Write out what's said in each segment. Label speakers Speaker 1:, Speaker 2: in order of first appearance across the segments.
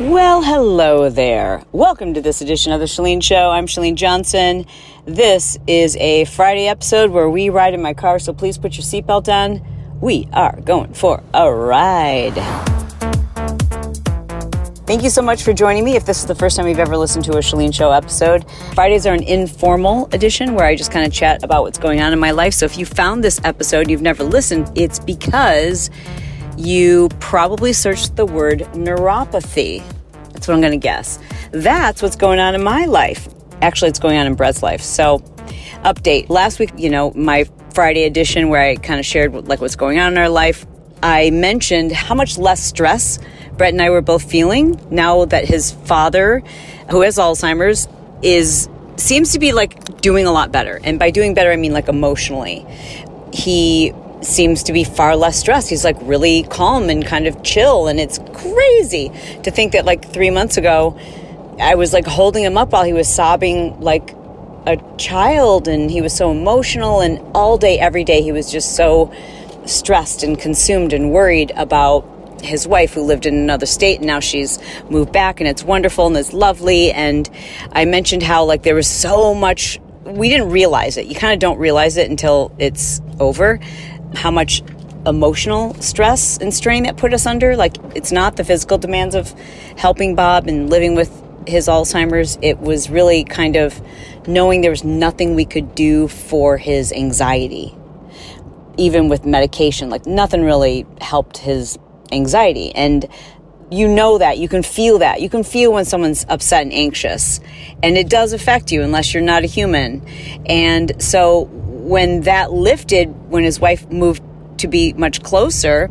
Speaker 1: Well, hello there. Welcome to this edition of The Chalene Show. I'm Chalene Johnson. This is a Friday episode where we ride in my car, so please put your seatbelt on. We are going for a ride. Thank you so much for joining me. If this is the first time you've ever listened to a Chalene Show episode, Fridays are an informal edition where I just kind of chat about what's going on in my life. So if you found this episode, you've never listened, it's because you probably searched the word neuropathy. That's what I'm going to guess. That's what's going on in my life. Actually, it's going on in Bret's life. So, update. Last week, you know, my Friday edition where I kind of shared like what's going on in our life, I mentioned how much less stress Bret and I were both feeling now that his father, who has Alzheimer's, is seems to be like doing a lot better. And by doing better, I mean like emotionally. He seems to be far less stressed. He's like really calm and kind of chill. And it's crazy to think that like three months ago, I was like holding him up while he was sobbing like a child and he was so emotional. And all day, every day, he was just so stressed and consumed and worried about his wife who lived in another state and now she's moved back and it's wonderful and it's lovely and i mentioned how like there was so much we didn't realize it you kind of don't realize it until it's over how much emotional stress and strain that put us under. Like, it's not the physical demands of helping Bob and living with his Alzheimer's. It was really kind of knowing there was nothing we could do for his anxiety, even with medication. Like, nothing really helped his anxiety. And you know that you can feel that you can feel when someone's upset and anxious and it does affect you unless you're not a human and so when that lifted, when his wife moved to be much closer,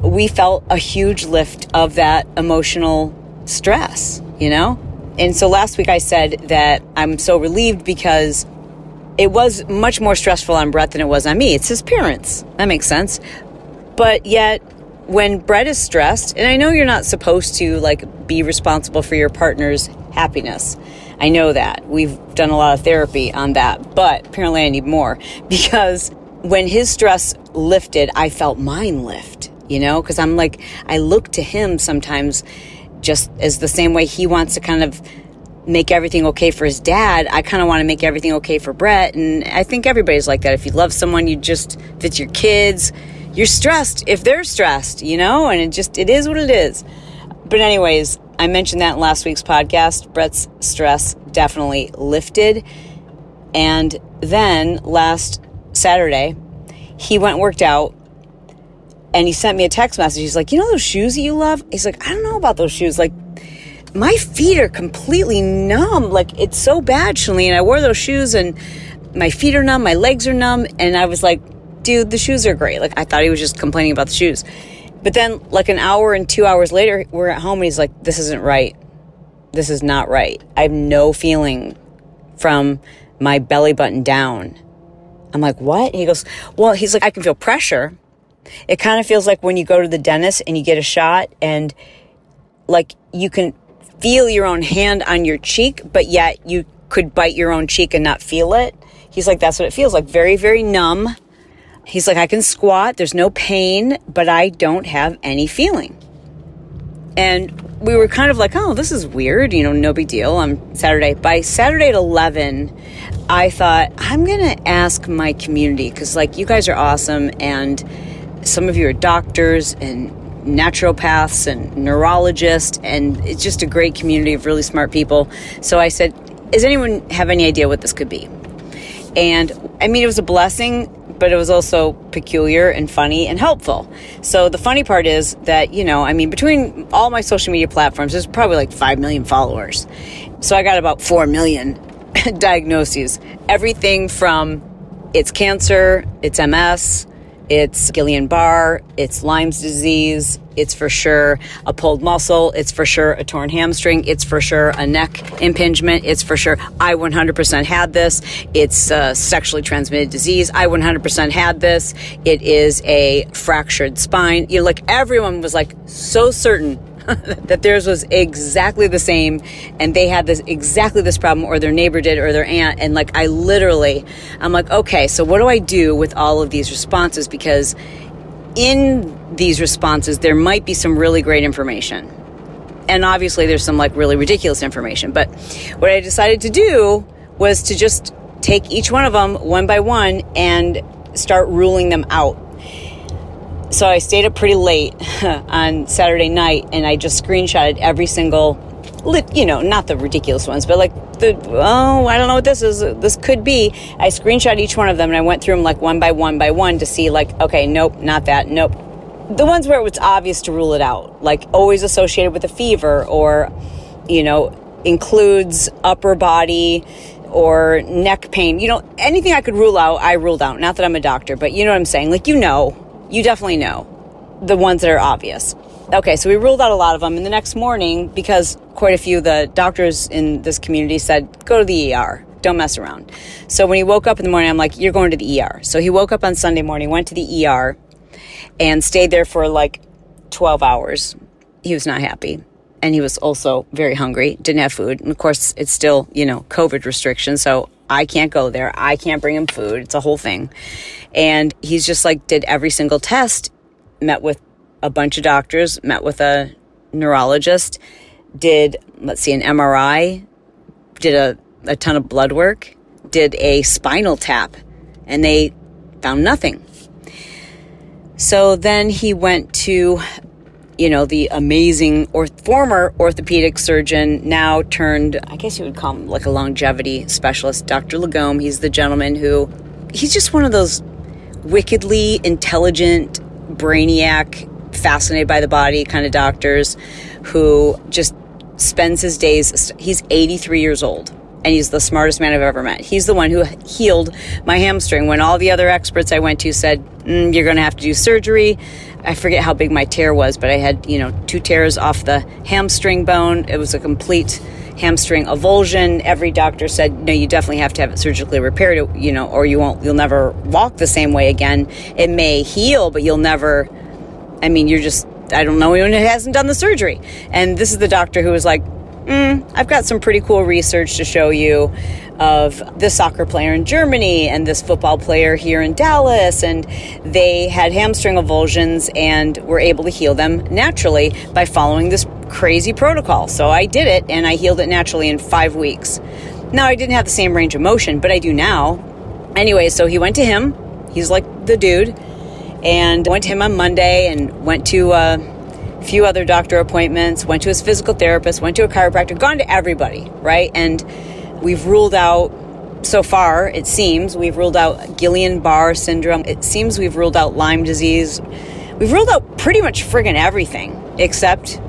Speaker 1: we felt a huge lift of that emotional stress, you know? And so last week I said that I'm so relieved because it was much more stressful on Bret than it was on me. It's his parents. That makes sense. But yet, when Bret is stressed, and I know you're not supposed to like be responsible for your partner's happiness, I know that. We've done a lot of therapy on that, but apparently I need more because when his stress lifted, I felt mine lift, you know, because I'm like, I look to him sometimes just as the same way he wants to kind of make everything okay for his dad. I kind of want to make everything okay for Bret. And I think everybody's like that. If you love someone, you just, if it's your kids, you're stressed if they're stressed, you know, and it just, it is what it is. But, anyways, I mentioned that in last week's podcast. Bret's stress definitely lifted. And then last Saturday, he went and worked out and he sent me a text message. He's like, You know those shoes that you love? He's like, I don't know about those shoes. Like, my feet are completely numb. Like, it's so bad, Chalene. I wore those shoes and my feet are numb, my legs are numb. And I was like, Dude, the shoes are great. Like, I thought he was just complaining about the shoes. But then, like an hour and two hours later, we're at home and he's like, This isn't right. This is not right. I have no feeling from my belly button down. I'm like, What? And he goes, Well, he's like, I can feel pressure. It kind of feels like when you go to the dentist and you get a shot and like you can feel your own hand on your cheek, but yet you could bite your own cheek and not feel it. He's like, That's what it feels like. Very, very numb He's like, I can squat, there's no pain, but I don't have any feeling. And we were kind of like, oh, this is weird, you know, no big deal on Saturday. By Saturday at 11, I thought, I'm going to ask my community because, like, you guys are awesome, and some of you are doctors and naturopaths and neurologists, and it's just a great community of really smart people. So I said, Does anyone have any idea what this could be? And I mean, it was a blessing but it was also peculiar and funny and helpful. So the funny part is that, you know, I mean, between all my social media platforms, there's probably like 5 million followers. So I got about 4 million diagnoses. Everything from it's cancer, it's MS, it's Guillain Barre, it's Lyme's disease, it's for sure a pulled muscle, it's for sure a torn hamstring, it's for sure a neck impingement, it's for sure I 100% had this, it's a sexually transmitted disease, I 100% had this, it is a fractured spine. You know, like everyone was like so certain that theirs was exactly the same and they had this exactly this problem or their neighbor did or their aunt and like I literally I'm like okay so what do I do with all of these responses? Because in these responses there might be some really great information And obviously, there's some like really ridiculous information. But what I decided to do was to just take each one of them one by one and start ruling them out. So I stayed up pretty late on Saturday night and I just screenshotted every single, you know, not the ridiculous ones, but like the, oh, I don't know what this is. This could be. I screenshot each one of them and I went through them like one by one by one to see, like, okay, nope, not that, nope. The ones where it was obvious to rule it out, like always associated with a fever or, you know, includes upper body or neck pain. You know, anything I could rule out, I ruled out. Not that I'm a doctor, but you know what I'm saying? Like, you know, you definitely know the ones that are obvious. Okay, so we ruled out a lot of them. And the next morning, because quite a few of the doctors in this community said, go to the ER, don't mess around. So when he woke up in the morning, I'm like, you're going to the ER. So he woke up on Sunday morning, went to the ER, and stayed there for like 12 hours. He was not happy and he was also very hungry, didn't have food. And of course, it's still, you know, COVID restrictions. So I can't go there. I can't bring him food. It's a whole thing. And he's just like, did every single test, met with a bunch of doctors, met with a neurologist, did, let's see, an MRI, did a, a ton of blood work, did a spinal tap, and they found nothing. So then he went to you know, the amazing or former orthopedic surgeon, now turned, I guess you would call him like a longevity specialist, Dr. Lagome. He's the gentleman who, he's just one of those wickedly intelligent, brainiac, fascinated by the body kind of doctors who just spends his days, he's 83 years old and he's the smartest man I've ever met. He's the one who healed my hamstring when all the other experts I went to said, mm, You're going to have to do surgery. I forget how big my tear was, but I had, you know, two tears off the hamstring bone. It was a complete hamstring avulsion. Every doctor said, no, you definitely have to have it surgically repaired, you know, or you won't, you'll never walk the same way again. It may heal, but you'll never, I mean, you're just, I don't know anyone who hasn't done the surgery. And this is the doctor who was like, mm, I've got some pretty cool research to show you of this soccer player in Germany and this football player here in Dallas. And they had hamstring avulsions and were able to heal them naturally by following this crazy protocol. So I did it and I healed it naturally in five weeks. Now, I didn't have the same range of motion, but I do now. Anyway, so he went to him. He's like the dude. And went to him on Monday and went to a few other doctor appointments, went to his physical therapist, went to a chiropractor, gone to everybody, right? And We've ruled out, so far, it seems, we've ruled out Guillain Barre syndrome. It seems we've ruled out Lyme disease. We've ruled out pretty much friggin' everything except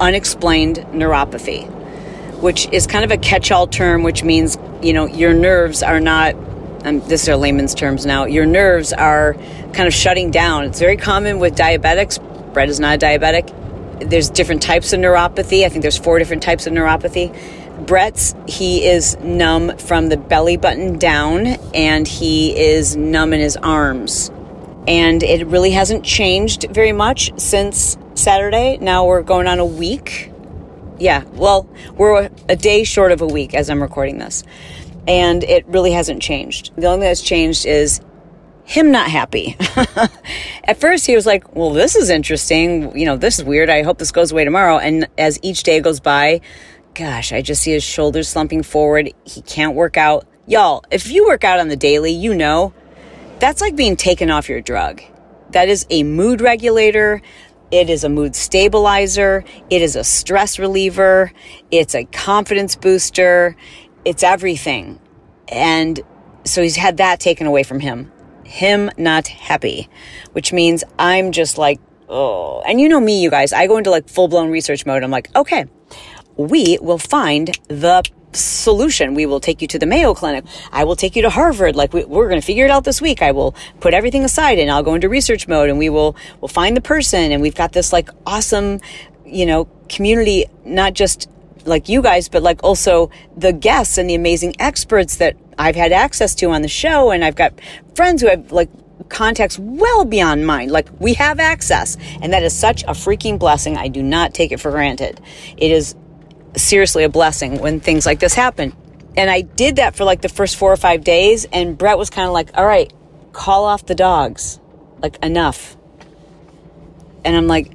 Speaker 1: unexplained neuropathy, which is kind of a catch all term, which means, you know, your nerves are not, um, this are layman's terms now, your nerves are kind of shutting down. It's very common with diabetics. Bret is not a diabetic. There's different types of neuropathy. I think there's four different types of neuropathy. Bret's, he is numb from the belly button down and he is numb in his arms. And it really hasn't changed very much since Saturday. Now we're going on a week. Yeah, well, we're a day short of a week as I'm recording this. And it really hasn't changed. The only thing that's changed is him not happy. At first, he was like, Well, this is interesting. You know, this is weird. I hope this goes away tomorrow. And as each day goes by, gosh, I just see his shoulders slumping forward. He can't work out. Y'all, if you work out on the daily, you know that's like being taken off your drug. That is a mood regulator. It is a mood stabilizer. It is a stress reliever. It's a confidence booster. It's everything. And so he's had that taken away from him. Him not happy, which means I'm just like, oh. And you know me, you guys, I go into like full blown research mode. I'm like, okay, we will find the solution. We will take you to the Mayo Clinic. I will take you to Harvard. Like we, are going to figure it out this week. I will put everything aside and I'll go into research mode and we will, we'll find the person. And we've got this like awesome, you know, community, not just like you guys, but like also the guests and the amazing experts that I've had access to on the show. And I've got friends who have like contacts well beyond mine. Like we have access and that is such a freaking blessing. I do not take it for granted. It is seriously a blessing when things like this happen. And I did that for like the first four or five days. And Bret was kind of like, all right, call off the dogs. Like, enough. And I'm like,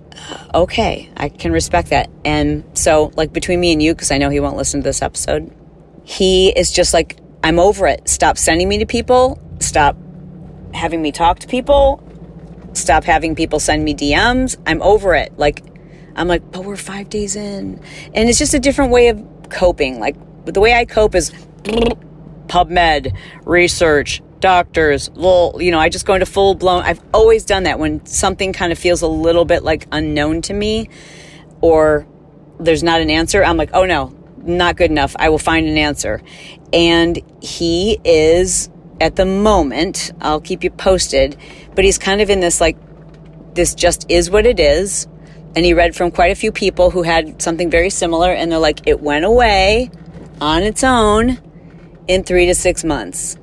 Speaker 1: okay, I can respect that. And so, like, between me and you, because I know he won't listen to this episode, he is just like, I'm over it. Stop sending me to people. Stop having me talk to people. Stop having people send me DMs. I'm over it. Like, I'm like, but we're five days in. And it's just a different way of coping. Like, the way I cope is PubMed, research, doctors, little, you know, I just go into full blown. I've always done that when something kind of feels a little bit like unknown to me or there's not an answer. I'm like, oh no, not good enough. I will find an answer. And he is at the moment, I'll keep you posted, but he's kind of in this like, this just is what it is. And he read from quite a few people who had something very similar, and they're like, it went away on its own in three to six months.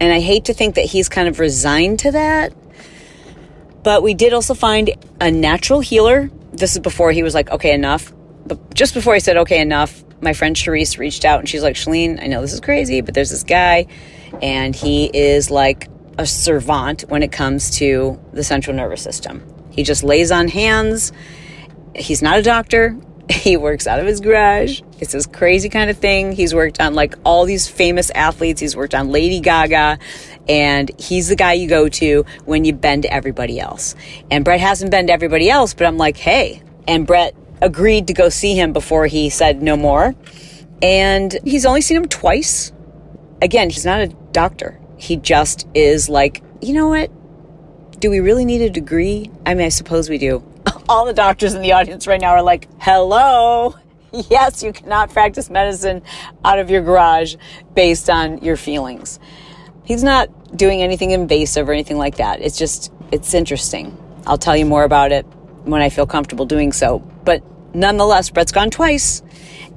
Speaker 1: And I hate to think that he's kind of resigned to that. But we did also find a natural healer. This is before he was like, okay, enough. But just before he said, okay, enough, my friend Charisse reached out and she's like, Chalene, I know this is crazy, but there's this guy and he is like a servant when it comes to the central nervous system. He just lays on hands. He's not a doctor. He works out of his garage. It's this crazy kind of thing. He's worked on like all these famous athletes. He's worked on Lady Gaga. And he's the guy you go to when you bend to everybody else. And Bret hasn't been to everybody else, but I'm like, hey. And Bret agreed to go see him before he said no more. And he's only seen him twice. Again, he's not a doctor. He just is like, you know what? Do we really need a degree? I mean, I suppose we do. All the doctors in the audience right now are like, hello. Yes, you cannot practice medicine out of your garage based on your feelings. He's not doing anything invasive or anything like that. It's just, it's interesting. I'll tell you more about it when I feel comfortable doing so. But nonetheless, Bret's gone twice.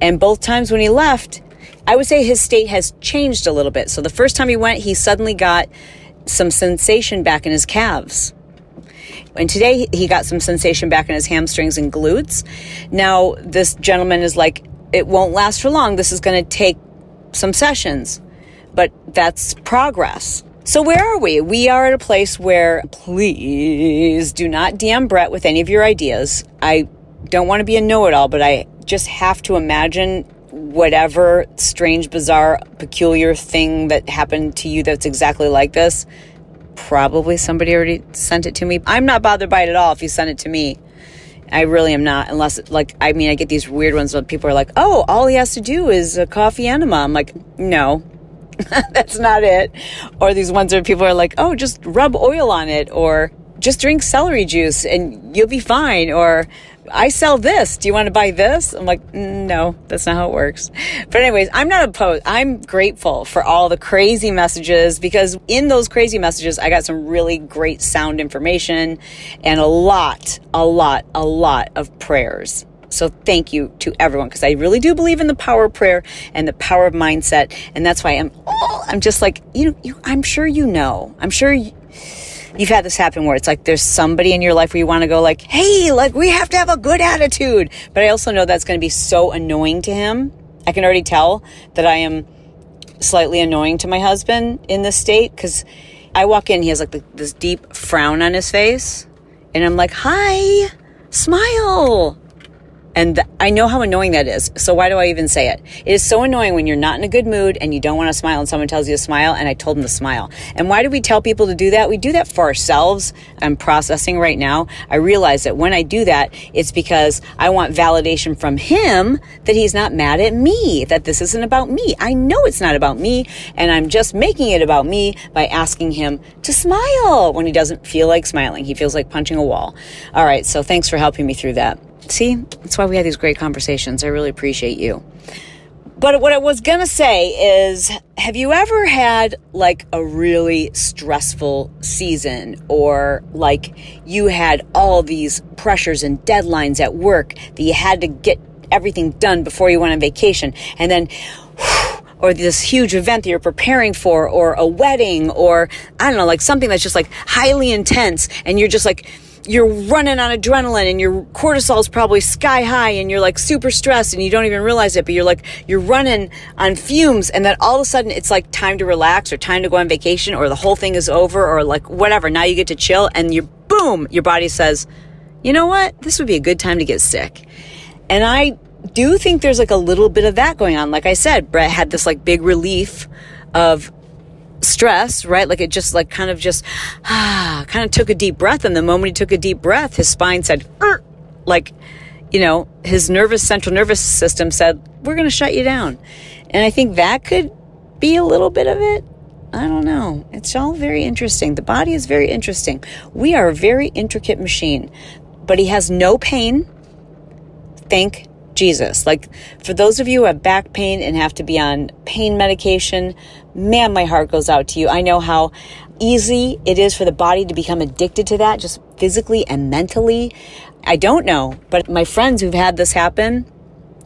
Speaker 1: And both times when he left, I would say his state has changed a little bit. So the first time he went, he suddenly got some sensation back in his calves. And today he got some sensation back in his hamstrings and glutes. Now, this gentleman is like, it won't last for long. This is going to take some sessions, but that's progress. So, where are we? We are at a place where please do not DM Bret with any of your ideas. I don't want to be a know it all, but I just have to imagine whatever strange, bizarre, peculiar thing that happened to you that's exactly like this, probably somebody already sent it to me. I'm not bothered by it at all if you send it to me. I really am not, unless, like, I mean, I get these weird ones where people are like, oh, all he has to do is a coffee enema. I'm like, no, that's not it. Or these ones where people are like, oh, just rub oil on it, or just drink celery juice and you'll be fine. Or I sell this. Do you want to buy this? I'm like, no, that's not how it works. But anyways, I'm not opposed. I'm grateful for all the crazy messages because in those crazy messages, I got some really great sound information and a lot, a lot, a lot of prayers. So thank you to everyone because I really do believe in the power of prayer and the power of mindset. And that's why I'm, oh, I'm just like, you know, you, I'm sure you know, I'm sure you, you've had this happen where it's like there's somebody in your life where you want to go like, hey, like we have to have a good attitude. But I also know that's going to be so annoying to him. I can already tell that I am slightly annoying to my husband in this state because I walk in, he has like this deep frown on his face. And I'm like, hi, smile. And th- I know how annoying that is. So why do I even say it? It is so annoying when you're not in a good mood and you don't want to smile and someone tells you to smile and I told them to smile. And why do we tell people to do that? We do that for ourselves. I'm processing right now. I realize that when I do that, it's because I want validation from him that he's not mad at me, that this isn't about me. I know it's not about me and I'm just making it about me by asking him to smile when he doesn't feel like smiling. He feels like punching a wall. All right. So thanks for helping me through that. See, that's why we had these great conversations. I really appreciate you. But what I was going to say is have you ever had like a really stressful season or like you had all these pressures and deadlines at work that you had to get everything done before you went on vacation and then or this huge event that you're preparing for or a wedding or I don't know like something that's just like highly intense and you're just like you're running on adrenaline and your cortisol is probably sky high and you're like super stressed and you don't even realize it, but you're like, you're running on fumes and then all of a sudden it's like time to relax or time to go on vacation or the whole thing is over or like whatever. Now you get to chill and you're boom, your body says, you know what? This would be a good time to get sick. And I do think there's like a little bit of that going on. Like I said, Bret had this like big relief of stress, right? Like it just like kind of just ah, kind of took a deep breath. And the moment he took a deep breath, his spine said, er, like, you know, his nervous central nervous system said, we're going to shut you down. And I think that could be a little bit of it. I don't know. It's all very interesting. The body is very interesting. We are a very intricate machine, but he has no pain. Thank Jesus. Like for those of you who have back pain and have to be on pain medication, man, my heart goes out to you. I know how easy it is for the body to become addicted to that, just physically and mentally. I don't know, but my friends who've had this happen,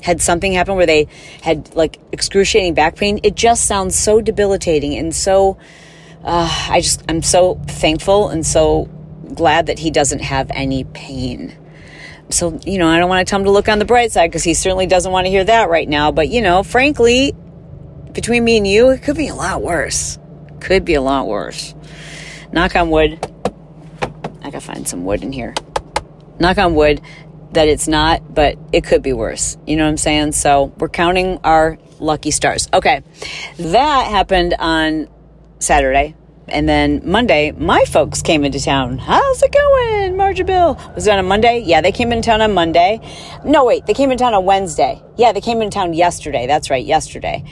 Speaker 1: had something happen where they had like excruciating back pain, it just sounds so debilitating and so, uh, I just, I'm so thankful and so glad that he doesn't have any pain so, you know, I don't want to tell him to look on the bright side because he certainly doesn't want to hear that right now. But, you know, frankly, between me and you, it could be a lot worse. Could be a lot worse. Knock on wood. I gotta find some wood in here. Knock on wood that it's not, but it could be worse. You know what I'm saying? So we're counting our lucky stars. Okay. That happened on Saturday. And then Monday, my folks came into town. How's it going, Marja Bill? Was it on a Monday? Yeah, they came into town on Monday. No, wait, they came into town on Wednesday. Yeah, they came into town yesterday. That's right, yesterday.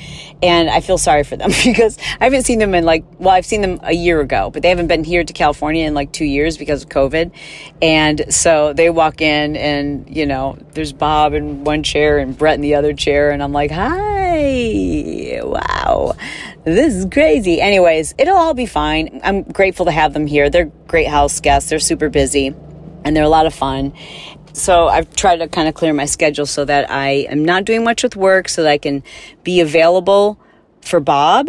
Speaker 1: And I feel sorry for them because I haven't seen them in like, well, I've seen them a year ago, but they haven't been here to California in like two years because of COVID. And so they walk in and, you know, there's Bob in one chair and Bret in the other chair. And I'm like, hi, wow this is crazy. Anyways, it'll all be fine. I'm grateful to have them here. They're great house guests. They're super busy and they're a lot of fun. So I've tried to kind of clear my schedule so that I am not doing much with work so that I can be available for Bob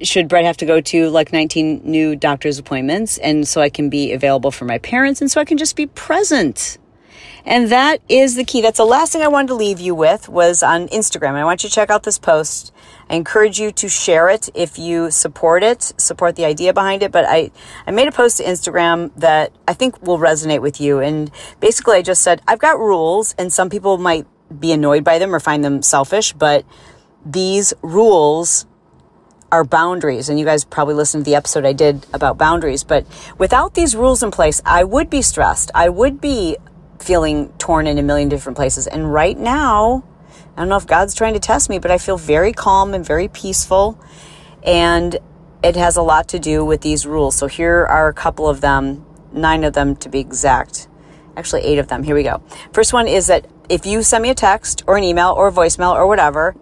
Speaker 1: should Bret have to go to like 19 new doctor's appointments and so I can be available for my parents and so I can just be present. And that is the key. That's the last thing I wanted to leave you with was on Instagram. I want you to check out this post I encourage you to share it if you support it, support the idea behind it. But I, I made a post to Instagram that I think will resonate with you. And basically, I just said, I've got rules, and some people might be annoyed by them or find them selfish, but these rules are boundaries. And you guys probably listened to the episode I did about boundaries. But without these rules in place, I would be stressed. I would be feeling torn in a million different places. And right now, I don't know if God's trying to test me, but I feel very calm and very peaceful. And it has a lot to do with these rules. So here are a couple of them, nine of them to be exact. Actually, eight of them. Here we go. First one is that if you send me a text or an email or a voicemail or whatever,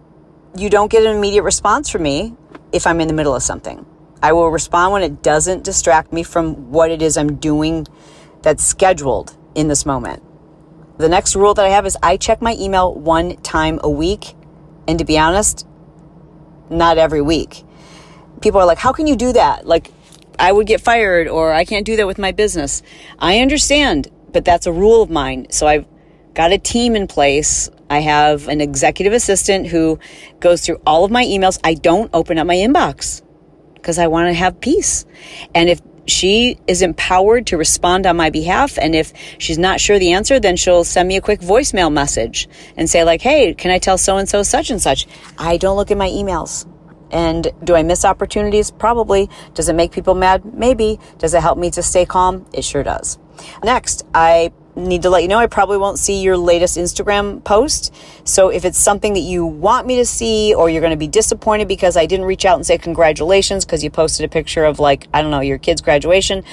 Speaker 1: you don't get an immediate response from me if I'm in the middle of something. I will respond when it doesn't distract me from what it is I'm doing that's scheduled in this moment. The next rule that I have is I check my email one time a week. And to be honest, not every week. People are like, how can you do that? Like, I would get fired or I can't do that with my business. I understand, but that's a rule of mine. So I've got a team in place. I have an executive assistant who goes through all of my emails. I don't open up my inbox because I want to have peace. And if she is empowered to respond on my behalf. And if she's not sure the answer, then she'll send me a quick voicemail message and say, like, hey, can I tell so and so such and such? I don't look at my emails. And do I miss opportunities? Probably. Does it make people mad? Maybe. Does it help me to stay calm? It sure does. Next, I need to let you know I probably won't see your latest Instagram post. So if it's something that you want me to see or you're going to be disappointed because I didn't reach out and say congratulations because you posted a picture of like, I don't know, your kid's graduation.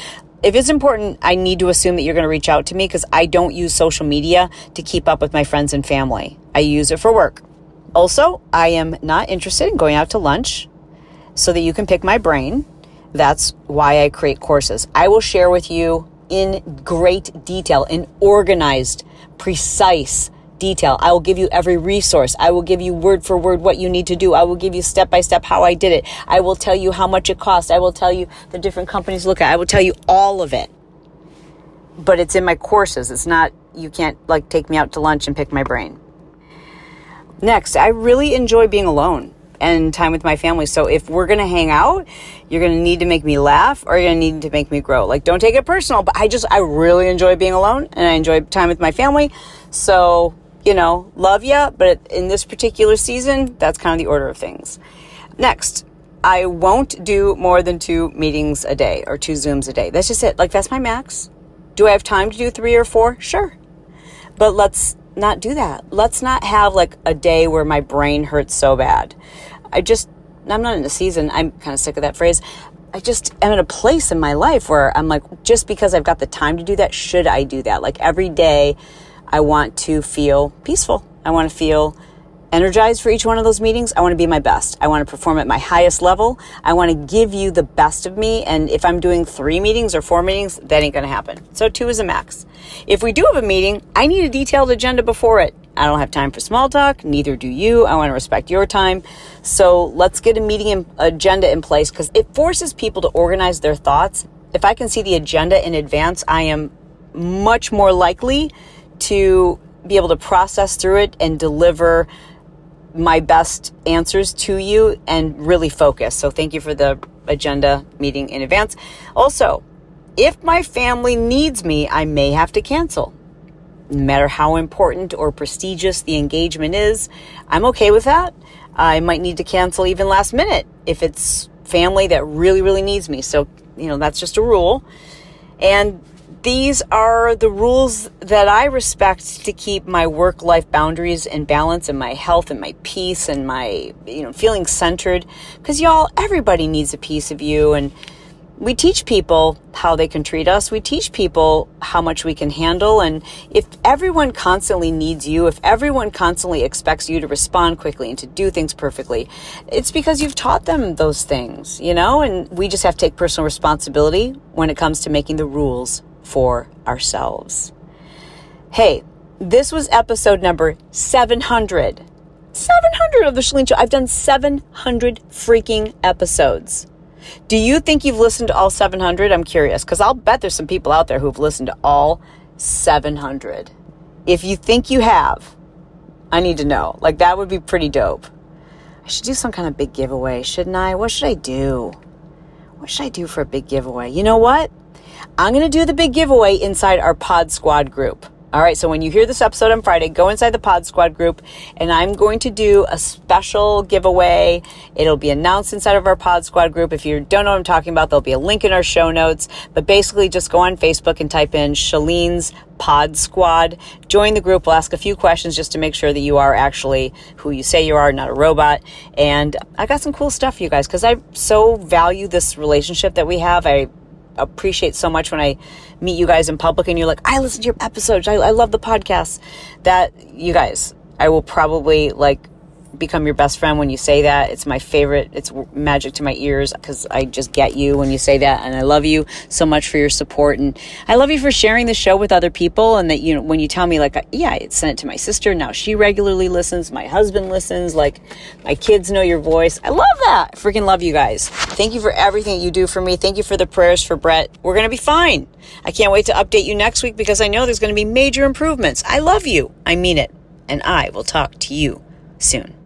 Speaker 1: If it's important, I need to assume that you're going to reach out to me because I don't use social media to keep up with my friends and family. I use it for work. Also, I am not interested in going out to lunch so that you can pick my brain. That's why I create courses. I will share with you in great detail, in organized, precise detail. I will give you every resource. I will give you word for word what you need to do. I will give you step by step how I did it. I will tell you how much it cost. I will tell you the different companies look at. I will tell you all of it. But it's in my courses. It's not, you can't like take me out to lunch and pick my brain. Next, I really enjoy being alone. And time with my family. So if we're going to hang out, you're going to need to make me laugh or you're going to need to make me grow. Like, don't take it personal, but I just, I really enjoy being alone and I enjoy time with my family. So, you know, love ya, but in this particular season, that's kind of the order of things. Next, I won't do more than two meetings a day or two Zooms a day. That's just it. Like, that's my max. Do I have time to do three or four? Sure. But let's not do that. Let's not have like a day where my brain hurts so bad. I just, I'm not in a season. I'm kind of sick of that phrase. I just am in a place in my life where I'm like, just because I've got the time to do that, should I do that? Like every day, I want to feel peaceful. I want to feel energized for each one of those meetings. I want to be my best. I want to perform at my highest level. I want to give you the best of me. And if I'm doing three meetings or four meetings, that ain't going to happen. So two is a max. If we do have a meeting, I need a detailed agenda before it. I don't have time for small talk. Neither do you. I want to respect your time. So let's get a meeting in, agenda in place because it forces people to organize their thoughts. If I can see the agenda in advance, I am much more likely to be able to process through it and deliver my best answers to you and really focus. So thank you for the agenda meeting in advance. Also, if my family needs me, I may have to cancel. No matter how important or prestigious the engagement is, I'm okay with that. I might need to cancel even last minute if it's family that really, really needs me. So, you know, that's just a rule. And these are the rules that I respect to keep my work life boundaries in balance and my health and my peace and my, you know, feeling centered. Because y'all, everybody needs a piece of you. And we teach people how they can treat us. We teach people how much we can handle. And if everyone constantly needs you, if everyone constantly expects you to respond quickly and to do things perfectly, it's because you've taught them those things, you know? And we just have to take personal responsibility when it comes to making the rules for ourselves. Hey, this was episode number 700. 700 of the Chalene Show. I've done 700 freaking episodes. Do you think you've listened to all 700? I'm curious because I'll bet there's some people out there who've listened to all 700. If you think you have, I need to know. Like, that would be pretty dope. I should do some kind of big giveaway, shouldn't I? What should I do? What should I do for a big giveaway? You know what? I'm going to do the big giveaway inside our Pod Squad group. All right, so when you hear this episode on Friday, go inside the Pod Squad group and I'm going to do a special giveaway. It'll be announced inside of our Pod Squad group. If you don't know what I'm talking about, there'll be a link in our show notes. But basically, just go on Facebook and type in Chalene's Pod Squad. Join the group. We'll ask a few questions just to make sure that you are actually who you say you are, not a robot. And I got some cool stuff for you guys because I so value this relationship that we have. I appreciate so much when I meet you guys in public and you're like, I listen to your episodes. I, I love the podcast. That you guys, I will probably like become your best friend when you say that. It's my favorite. It's magic to my ears because I just get you when you say that. And I love you so much for your support. And I love you for sharing the show with other people. And that, you know, when you tell me, like, uh, yeah, I sent it to my sister. Now she regularly listens. My husband listens. Like, my kids know your voice. I love that. I freaking love you guys. Thank you for everything you do for me. Thank you for the prayers for Bret. We're going to be fine. I can't wait to update you next week because I know there's going to be major improvements. I love you. I mean it. And I will talk to you soon.